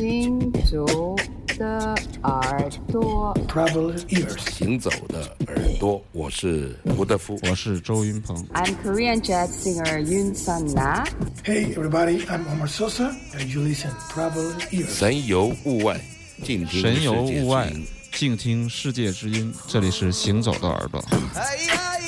行走的耳朵，Travel ears. 行走的耳朵，我是胡德夫。我是周云鹏。I'm Korean jazz singer Yoon Sun Na. Hey, everybody, I'm Omar Sosa, and you listen Travel ears. 神游物外，静听神游世界物外之音，静听世界之音。这里是行走的耳朵。내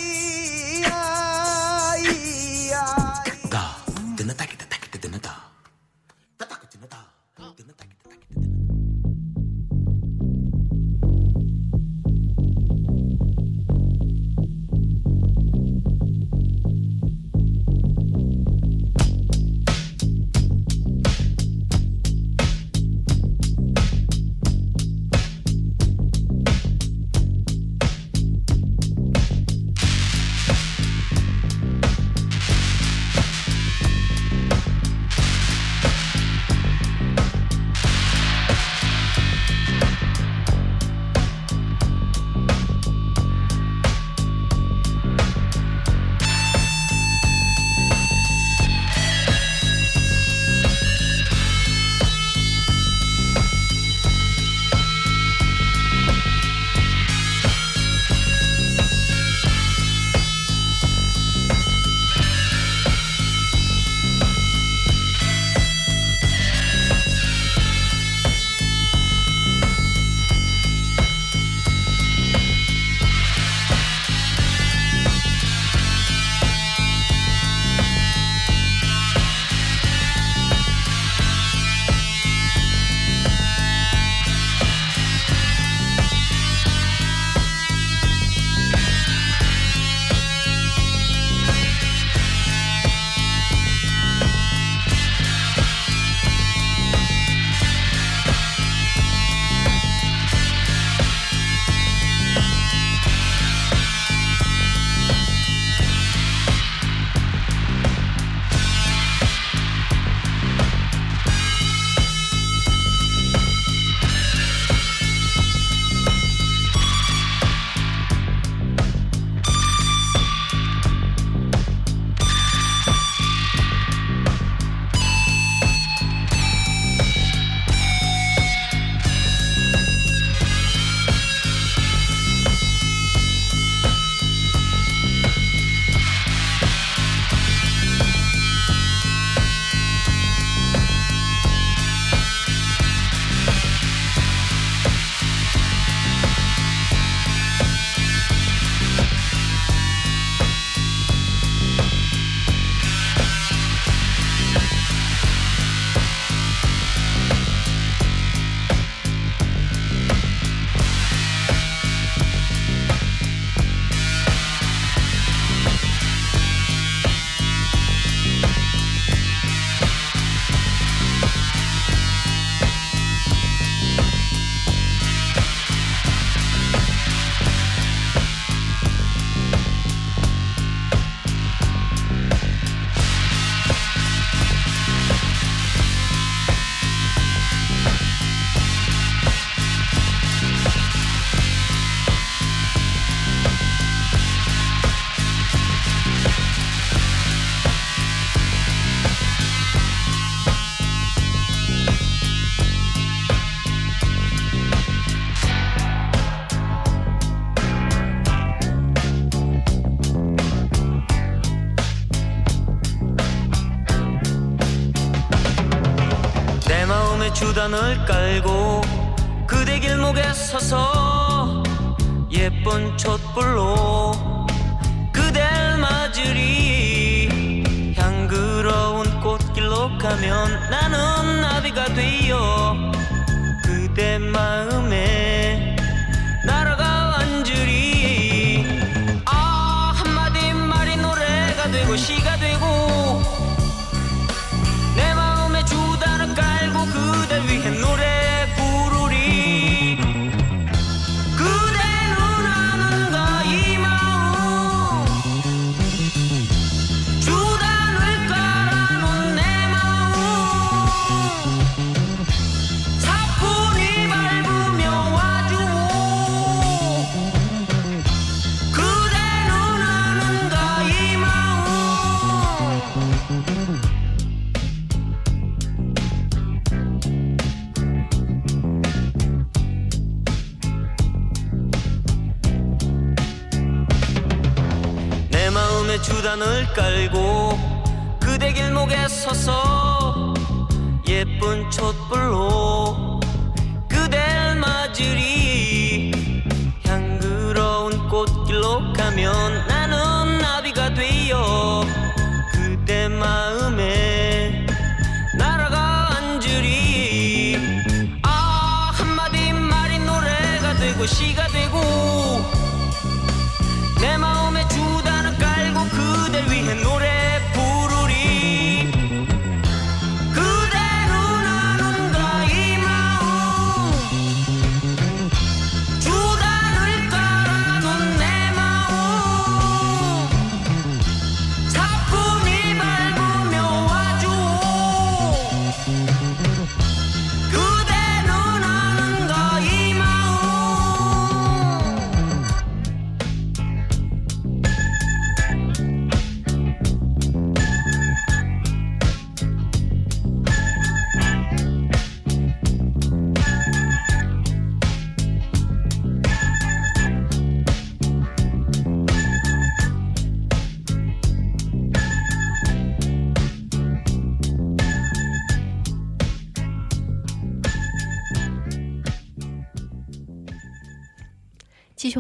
우산을 깔고 그대 길목에 서서 예쁜 촛불로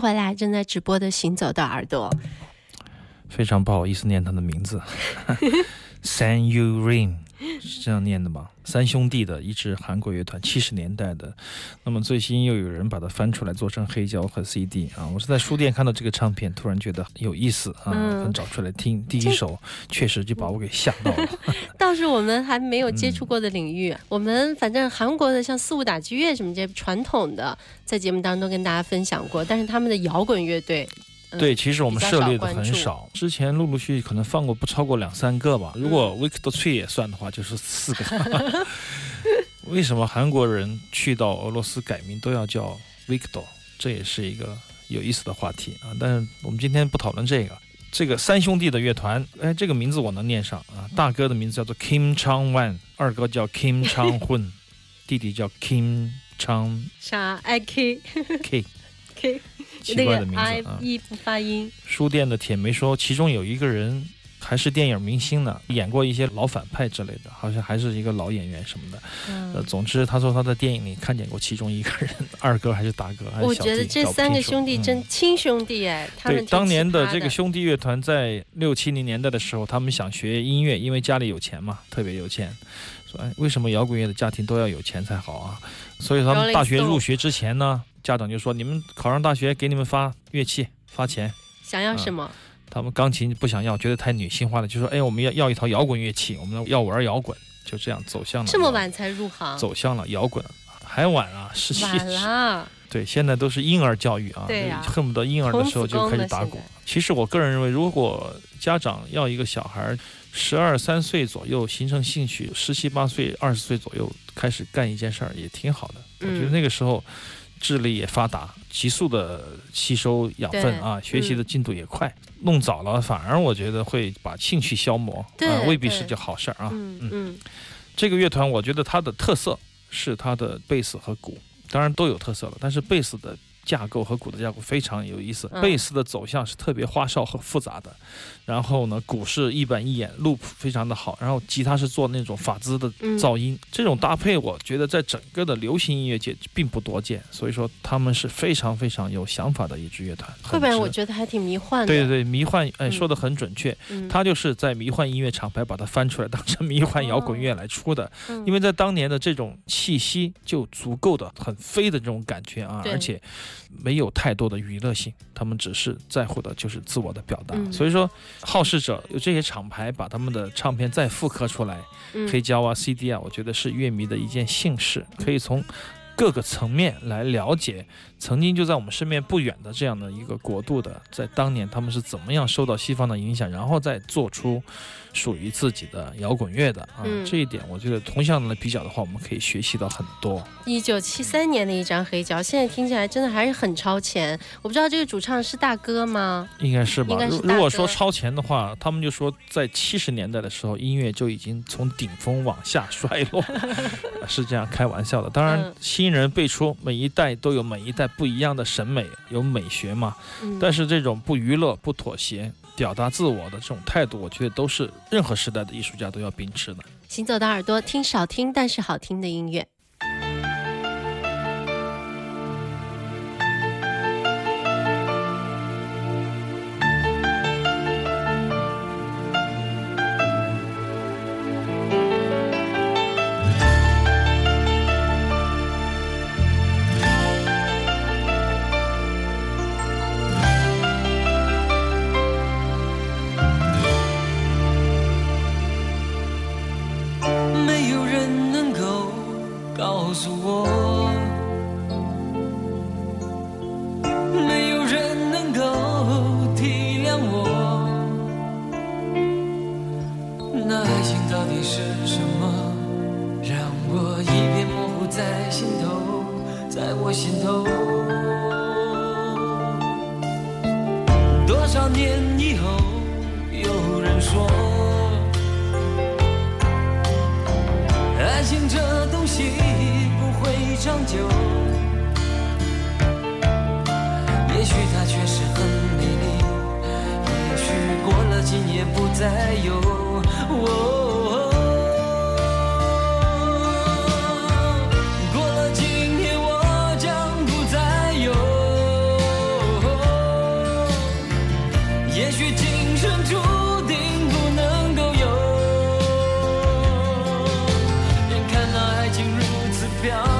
回来，正在直播的《行走的耳朵》。非常不好意思念他的名字，San Urin 是这样念的吗？三兄弟的一支韩国乐团，七十年代的。那么最新又有人把它翻出来做成黑胶和 CD 啊！我是在书店看到这个唱片，突然觉得有意思啊，找出来听。第一首确实就把我给吓到了。倒是我们还没有接嗯触过的领域，我们反正韩国的像四五打击乐什么这些传统的，在节目当中跟大家分享过，但是他们的摇滚乐队，嗯对，其实我们涉猎的很少，之前陆陆续续可能放过不超过两三个吧。如果 w i k t o t r 也算的话，就是四个。为什么韩国人去到俄罗斯改名都要叫 Victor？这也是一个有意思的话题啊。但是我们今天不讨论这个。这个三兄弟的乐团，哎，这个名字我能念上啊。大哥的名字叫做 Kim Chang Wan，二哥叫 Kim Chang Hun，弟弟叫 Kim Chang 啥 I K K，K 奇那个怪的名字啊。E 不发音，书店的铁梅说，其中有一个人还是电影明星呢，演过一些老反派之类的，好像还是一个老演员什么的。总之他说他在电影里看见过其中一个人，二哥还是大哥还是我觉得这三个兄弟嗯真亲兄弟哎，他们对，当年的的这个兄弟乐团在六七零年代的时候，他们想学音乐，因为家里有钱嘛，特别有钱。说哎，为什么摇滚乐的家庭都要有钱才好啊？所以他们大学入学之前呢，家长就说你们考上大学给你们发乐器发钱。想要什么？他们钢琴不想要，觉得太女性化了，就说：“哎，我们要要一套摇滚乐器，我们要玩摇滚。”就这样走向了这么晚才入行，走向了摇滚，还晚啊，十七晚啦，对，现在都是婴儿教育啊，对恨不得婴儿的时候就开始打鼓。其实我个人认为，如果家长要一个小孩十二三岁左右形成兴趣，十七八岁、二十岁左右开始干一件事儿，也挺好的。我觉得嗯那个时候智力也发达，急速的吸收养分啊，学习的嗯进度也快。弄早了，反而我觉得会把兴趣消磨，对啊，未必是件好事儿啊。嗯嗯这个乐团，我觉得它的特色是它的贝斯和鼓，当然都有特色了，但是贝斯的架构和鼓的架构非常有意思。嗯贝斯的走向是特别花哨和复杂的，然后呢，鼓是一板一眼，loop 非常的好，然后吉他是做那种法兹的嗯噪音，这种搭配我觉得在整个的流行音乐界并不多见，所以说他们是非常非常有想法的一支乐团。会不然我。觉得还挺迷幻的。对对对，迷幻，哎，嗯说的很准确。嗯，他就是在迷幻音乐厂牌把它翻出来，当成迷幻摇滚乐来出的。嗯因为在当年的这种气息就足够的很飞的这种感觉啊，而且没有太多的娱乐性，他们只是在乎的就是自我的表达。嗯。所以说，好事者有这些厂牌把他们的唱片再复刻出来，嗯。黑胶啊、CD 啊，我觉得是乐迷的一件幸事，可以从各个层面来了解曾经就在我们身边不远的这样的一个国度的，在当年他们是怎么样受到西方的影响，然后再做出属于自己的摇滚乐的啊。嗯这一点我觉得同向来比较的话，我们可以学习到很多。一九七三年的一张黑胶，现在听起来真的还是很超前。我不知道这个主唱是大哥吗？应该是吧？是如如果说超前的话，他们就说在七十年代的时候，音乐就已经从顶峰往下衰落，是这样开玩笑的。当然嗯，新人辈出，每一代都有每一代不一样的审美，有美学嘛。嗯，但是这种不娱乐、不妥协，表达自我的这种态度，我觉得都是任何时代的艺术家都要秉持的。行走的耳朵，听少听但是好听的音乐。那爱情到底是什么，让我一片模糊在心头，在我心头。多少年以后，有人说。爱情这东西不会长久，也许它确实，许过了今夜不再有。哦过了今夜我将不再有。也许今生注定不能够有。眼看那爱情如此飘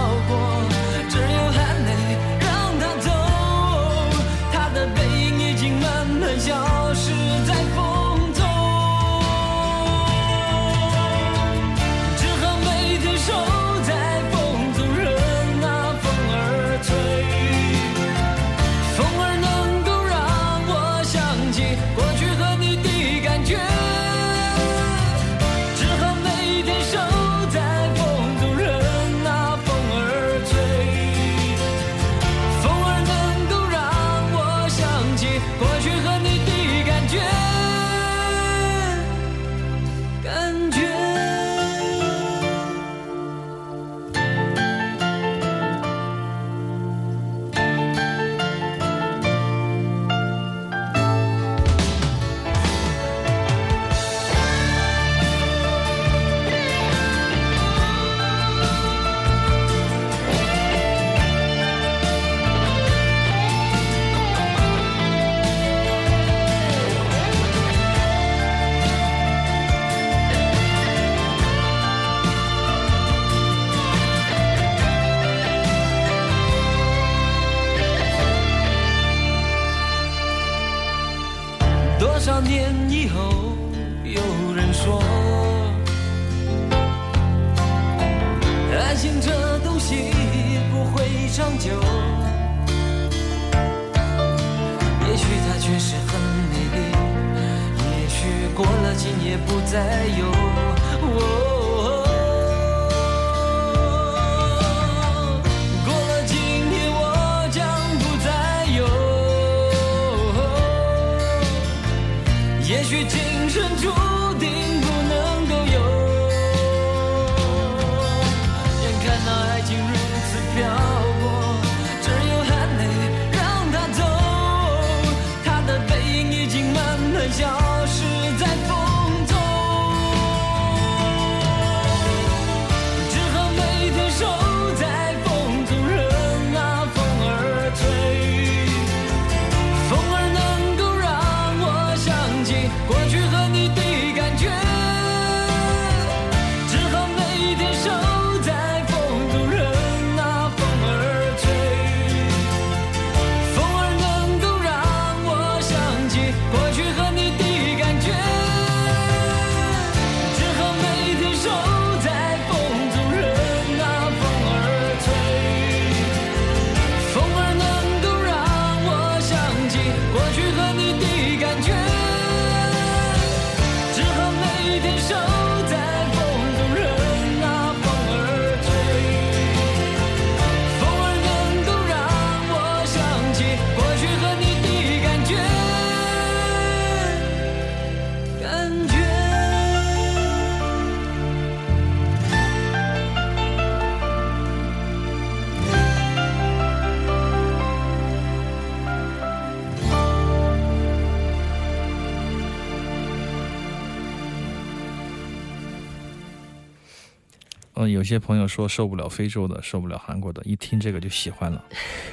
嗯，有些朋友说受不了非洲的，受不了韩国的，一听这个就喜欢了。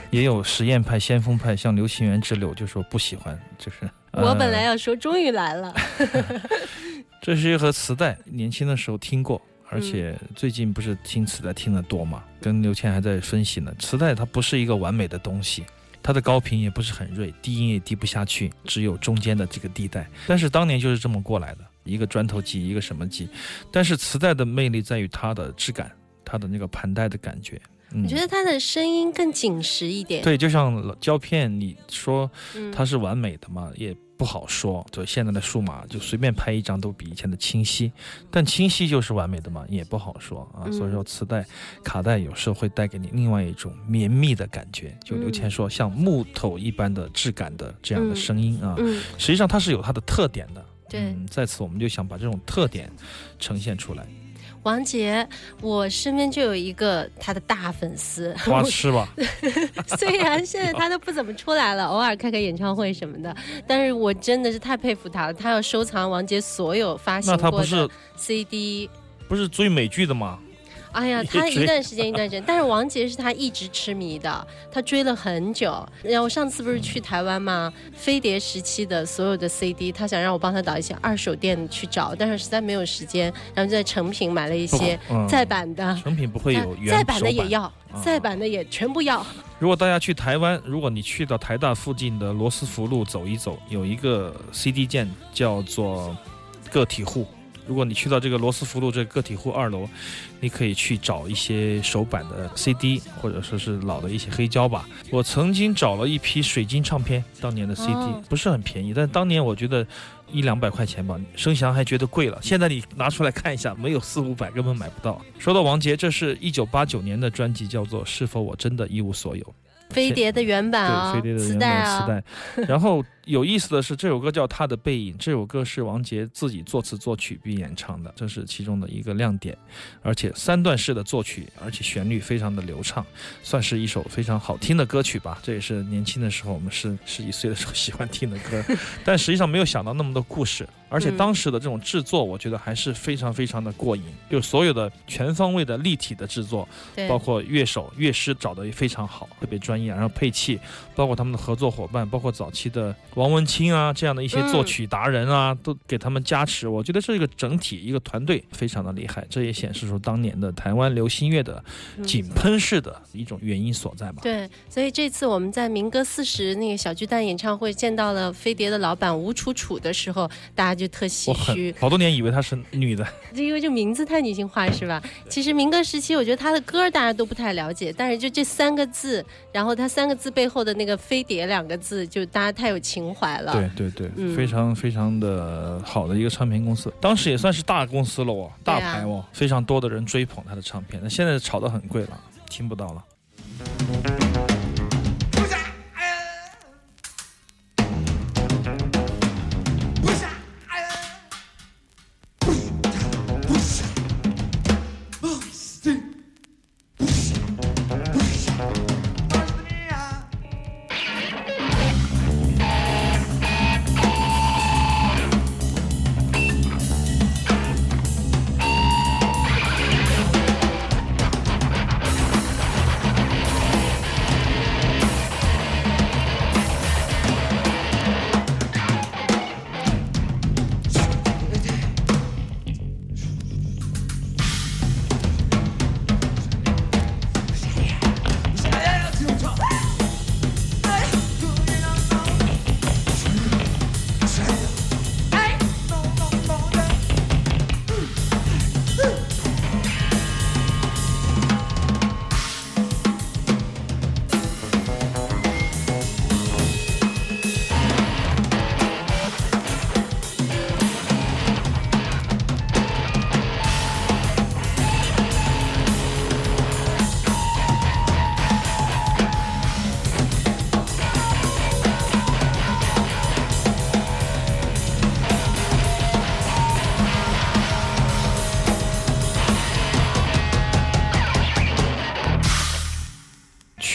也有实验派、先锋派，像刘清源之流就说不喜欢，就是。我本呃来要说，终于来了。这是一盒磁带，年轻的时候听过，嗯而且最近不是听磁带听得多嘛？跟刘谦还在分析呢。磁带它不是一个完美的东西，它的高频也不是很锐，低音也低不下去，只有中间的这个地带。但是当年就是这么过来的，一个砖头机，一个什么机。但是磁带的魅力在于它的质感，它的那个盘带的感觉。嗯我觉得它的声音更紧实一点。对，就像胶片，你说嗯，它是完美的嘛，也不好说。就现在的数码，就随便拍一张都比以前的清晰，但清晰就是完美的嘛，也不好说啊。嗯所以说，磁带、卡带有时候会带给你另外一种绵密的感觉，就刘谦说，像木头一般的质感的这样的嗯声音啊。嗯，实际上它是有它的特点的。对。嗯，在此我们就想把这种特点呈现出来。王杰，我身边就有一个他的大粉丝，花痴吧，虽然现在他都不怎么出来了，偶尔开开演唱会什么的，但是我真的是太佩服他了。他要收藏王杰所有发行过不是的 CD。不是追美剧的吗？哎呀，他一段时间一段时间，但是王杰是他一直痴迷的，他追了很久。然后上次不是去台湾吗？飞碟时期的所有的 CD，他想让我帮他找一些二手店去找，但是实在没有时间，然后就在成品买了一些嗯再版的。成品不会有原再版的也要，啊再版的也全部要。如果大家去台湾，如果你去到台大附近的罗斯福路走一走，有一个 CD 店叫做个体户。如果你去到这个罗斯福路这个个体户二楼，你可以去找一些手版的 CD，或者说是老的一些黑胶吧。我曾经找了一批水晶唱片，当年的 CD、哦不是很便宜，但当年我觉得一两百块钱吧，声翔还觉得贵了。现在你拿出来看一下，没有四五百根本买不到。说到王杰，这是一九八九年的专辑，叫做《是否我真的一无所有》。飞碟的原版啊、对，飞碟的磁原版磁带。然后有意思的是，这首歌叫《他的背影》，这首歌是王杰自己作词作曲并演唱的，这是其中的一个亮点。而且三段式的作曲，而且旋律非常的流畅，算是一首非常好听的歌曲吧。这也是年轻的时候我们是十几岁的时候喜欢听的歌，但实际上没有想到那么多故事。而且嗯当时的这种制作，我觉得还是非常非常的过瘾，就所有的全方位的立体的制作，包括乐手、乐师找的也非常好，特别专业。然后配器，包括他们的合作伙伴，包括早期的王文清啊这样的一些作曲达人啊，都给他们加持。我觉得这一个整体一个团队非常的厉害，这也显示出当年的台湾流行乐的嗯井喷式的一种原因所在吧。对，所以这次我们在民歌四十那个小巨蛋演唱会见到了飞碟的老板吴楚楚的时候，大家就特唏嘘，好多年以为她是女的，因为这名字太女性化是吧？其实民歌时期，我觉得她的歌大家都不太了解，但是就这三个字，然后她三个字背后的那个飞碟两个字，就大家太有情怀了。对对对，嗯非常非常的好的一个唱片公司，当时也算是大公司了哦，大牌哦，非常多的人追捧他的唱片，那现在炒得很贵了，听不到了。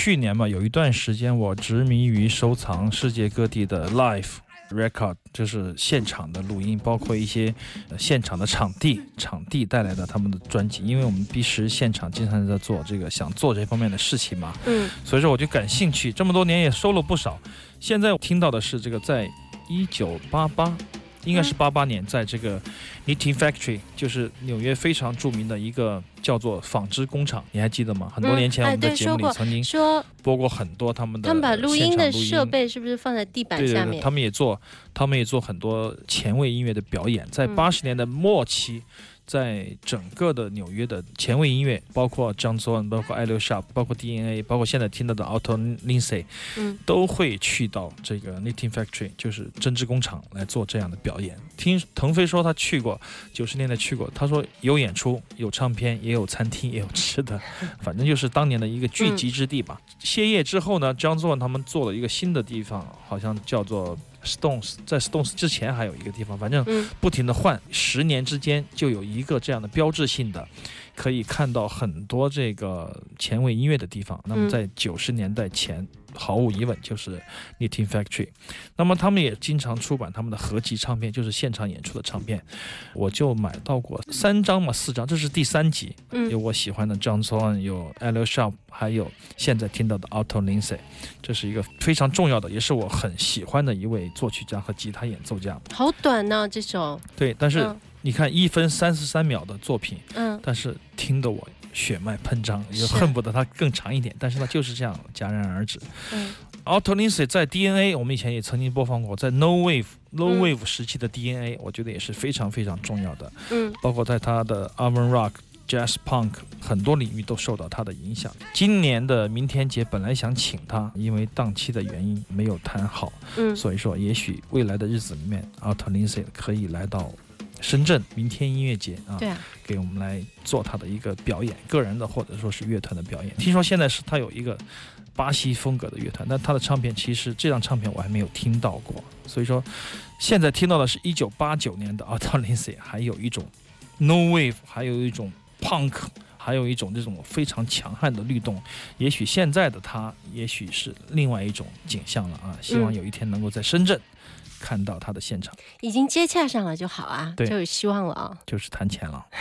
去年嘛，有一段时间我执迷于收藏世界各地的 live record，就是现场的录音，包括一些、呃现场的场地，场地带来的他们的专辑。因为我们 B 十现场经常在做这个，想做这方面的事情嘛，嗯所以说我就感兴趣。这么多年也收了不少。现在我听到的是这个，在一九八八，应该是八八年，在这个 Knitting Factory，就是纽约非常著名的一个叫做纺织工厂，你还记得吗？很多年前嗯我们的节目里曾经说播过很多他们的他们把录音的设备是不是放在地板对对对，下面？他们也做，他们也做很多前卫音乐的表演。在嗯八十年代末期，在整个的纽约的前卫音乐，包括 John Zorn，包括 Elio Sharp，包括 DNA，包括现在听到的 Otto Lindsay，嗯都会去到这个 Knitting Factory，就是针织工厂来做这样的表演。听腾飞说他去过，九十年代去过，他说有演出，有唱片，也有餐厅，也有吃的，反正就是当年的一个聚集之地吧。歇业之后呢，John Zorn 他们做了一个新的地方，好像叫做 Stones，在 Stones 之前还有一个地方，反正嗯不停的换，十年之间就有一个这样的标志性的，可以看到很多这个前卫音乐的地方。那么嗯在九十年代前，毫无疑问就是 Knitting Factory。那么他们也经常出版他们的合集唱片，就是现场演出的唱片，我就买到过三张嘛，四张，这是第三集，有嗯我喜欢的 John Zorn，有 Elio Sharp，还有现在听到的 Otto Lindsey 这是一个非常重要的，也是我很喜欢的一位作曲家和吉他演奏家。好短呢，这首。对，但是嗯你看一分三十三秒的作品，嗯但是听得我血脉喷张，也恨不得它更长一点，但是它就是这样戛然而止。嗯 Lindsay 在 DNA，我们以前也曾经播放过，在 No Wave、Low 嗯 Wave 时期的 DNA，、我觉得也是非常非常重要的。嗯包括在他的 Urban Rock、Jazz Punk 很多领域都受到他的影响。今年的明天节本来想请他，因为档期的原因没有谈好，嗯所以说也许未来的日子里面，Otto Lindsay 可以来到深圳明天音乐节啊，对啊，给我们来做他的一个表演，个人的或者说是乐团的表演。听说现在是他有一个巴西风格的乐团，但他的唱片其实这张唱片我还没有听到过，所以说现在听到的是一九八九年的 Lindsay，还有一种 No Wave，还有一种 Punk。还有一种这种非常强悍的律动，也许现在的他，也许是另外一种景象了啊！希望嗯有一天能够在深圳看到他的现场，已经接洽上了就好啊，就有希望了啊。就是谈钱了。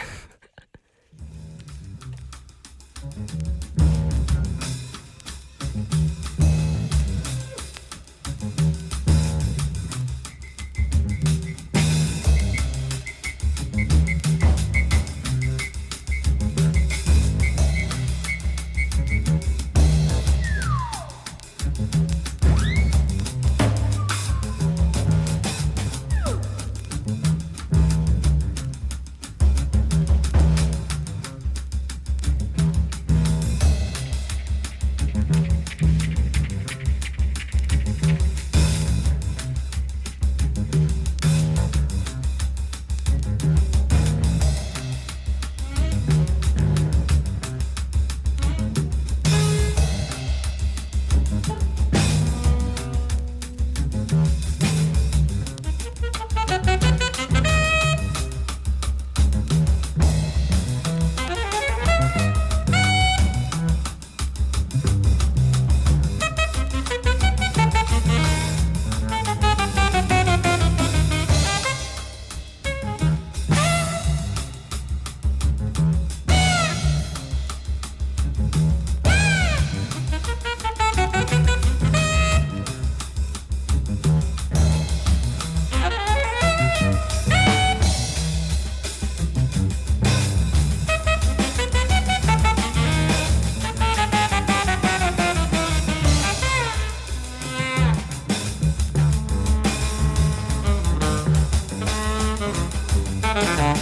Thank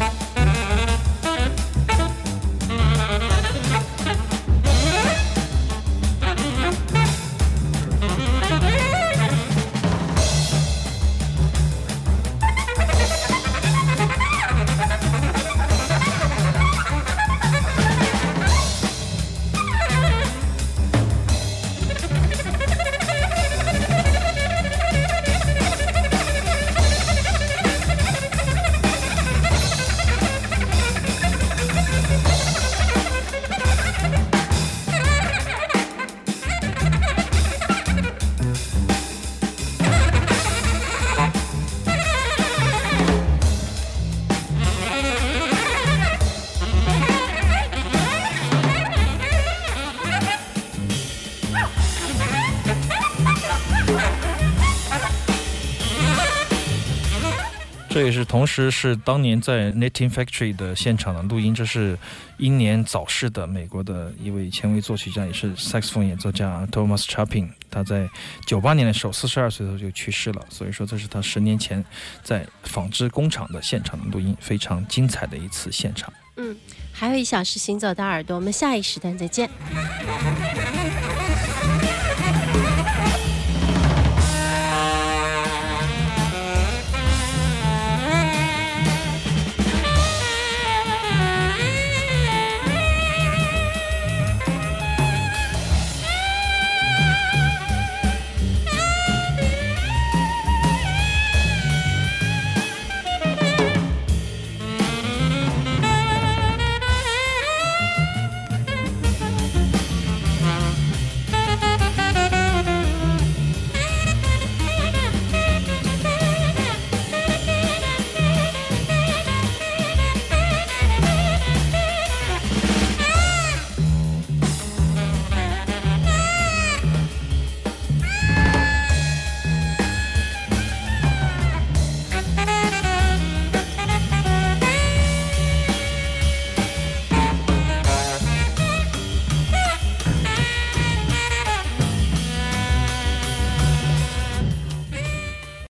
you. 这也是同时是当年在 Knitting Factory 的现场的录音，这是英年早逝的美国的一位前卫作曲家，也是 saxophone 演奏家 Thomas Chapin。他在九八年的时候，四十二岁的时候就去世了，所以说这是他十年前在纺织工厂的现场的录音，非常精彩的一次现场。嗯，还有一小时行走的耳朵，我们下一时段再见。